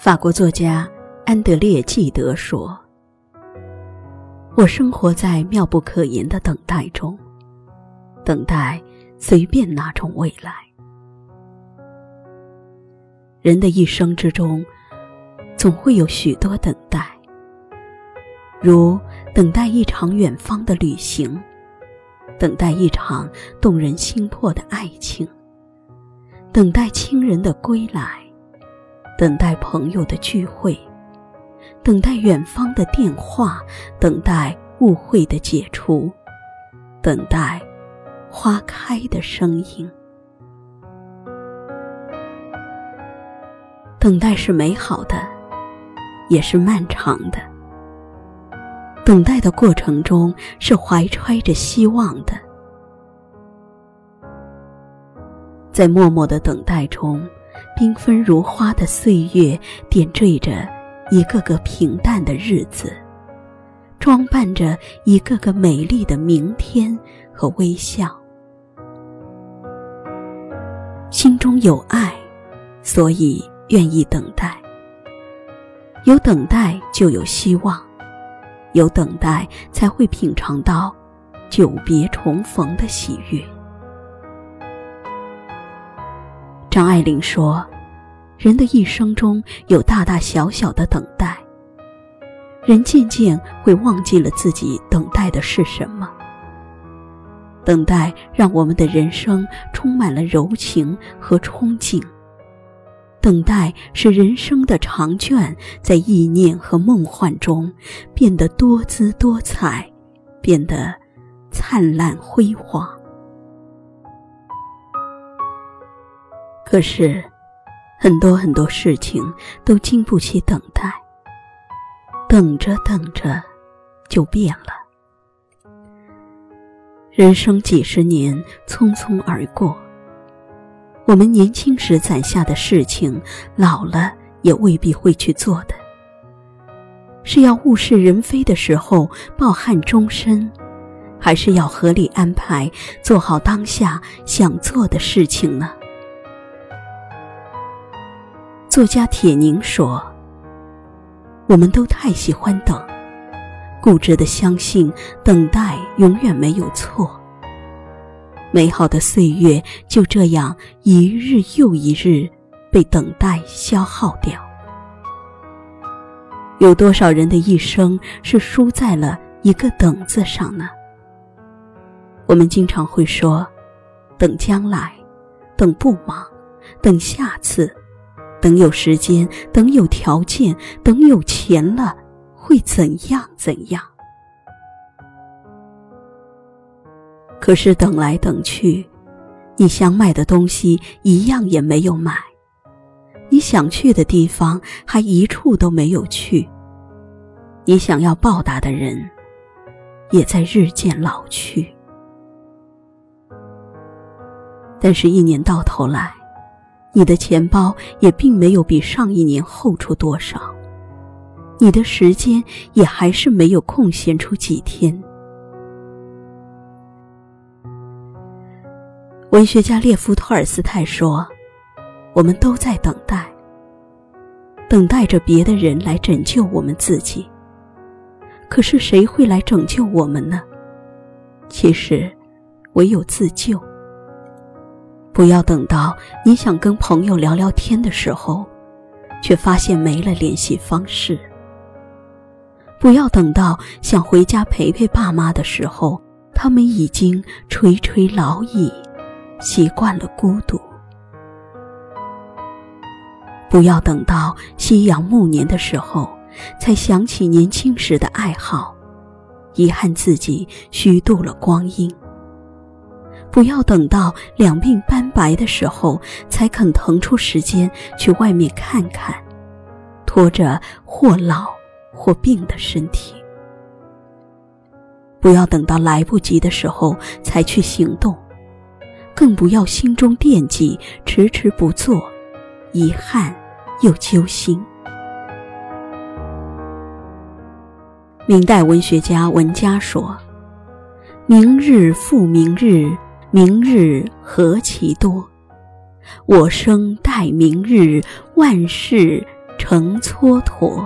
法国作家安德烈·纪德说：“我生活在妙不可言的等待中，等待随便哪种未来。人的一生之中，总会有许多等待，如等待一场远方的旅行，等待一场动人心魄的爱情，等待亲人的归来。”等待朋友的聚会，等待远方的电话，等待误会的解除，等待花开的声音。等待是美好的，也是漫长的。等待的过程中是怀揣着希望的，在默默的等待中。缤纷如花的岁月，点缀着一个个平淡的日子，装扮着一个个美丽的明天和微笑。心中有爱，所以愿意等待。有等待，就有希望；有等待，才会品尝到久别重逢的喜悦。张爱玲说：“人的一生中有大大小小的等待，人渐渐会忘记了自己等待的是什么。等待让我们的人生充满了柔情和憧憬，等待使人生的长卷在意念和梦幻中变得多姿多彩，变得灿烂辉煌。”可是，很多很多事情都经不起等待。等着等着，就变了。人生几十年匆匆而过，我们年轻时攒下的事情，老了也未必会去做的。是要物是人非的时候抱憾终身，还是要合理安排，做好当下想做的事情呢？作家铁凝说：“我们都太喜欢等，固执的相信等待永远没有错。美好的岁月就这样一日又一日被等待消耗掉。有多少人的一生是输在了一个‘等’字上呢？我们经常会说：等将来，等不忙，等下次。”等有时间，等有条件，等有钱了，会怎样怎样？可是等来等去，你想买的东西一样也没有买，你想去的地方还一处都没有去，你想要报答的人，也在日渐老去。但是，一年到头来。你的钱包也并没有比上一年厚出多少，你的时间也还是没有空闲出几天。文学家列夫·托尔斯泰说：“我们都在等待，等待着别的人来拯救我们自己。可是谁会来拯救我们呢？其实，唯有自救。”不要等到你想跟朋友聊聊天的时候，却发现没了联系方式。不要等到想回家陪陪爸妈的时候，他们已经垂垂老矣，习惯了孤独。不要等到夕阳暮年的时候，才想起年轻时的爱好，遗憾自己虚度了光阴。不要等到两鬓斑白的时候，才肯腾出时间去外面看看，拖着或老或病的身体。不要等到来不及的时候才去行动，更不要心中惦记，迟迟不做，遗憾又揪心。明代文学家文家说：“明日复明日。”明日何其多，我生待明日，万事成蹉跎。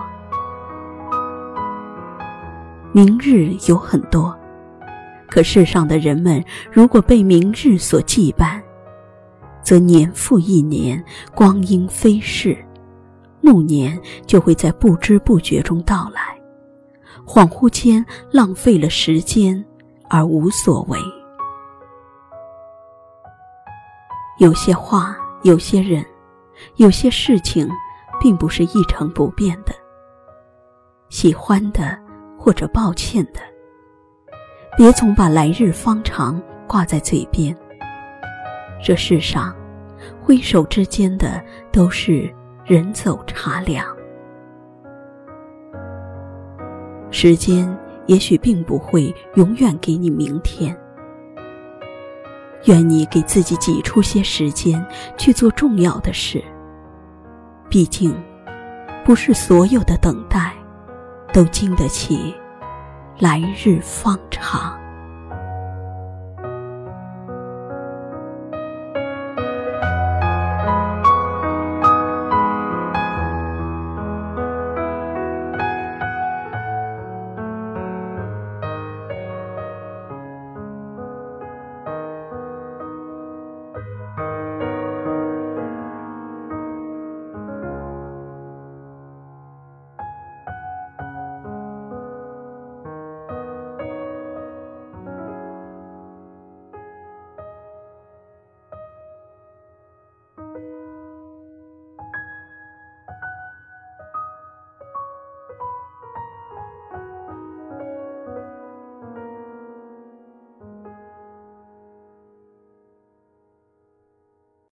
明日有很多，可世上的人们如果被明日所羁绊，则年复一年，光阴飞逝，暮年就会在不知不觉中到来，恍惚间浪费了时间而无所为。有些话，有些人，有些事情，并不是一成不变的。喜欢的或者抱歉的，别总把“来日方长”挂在嘴边。这世上，挥手之间的都是人走茶凉。时间也许并不会永远给你明天。愿你给自己挤出些时间去做重要的事。毕竟，不是所有的等待，都经得起来日方长。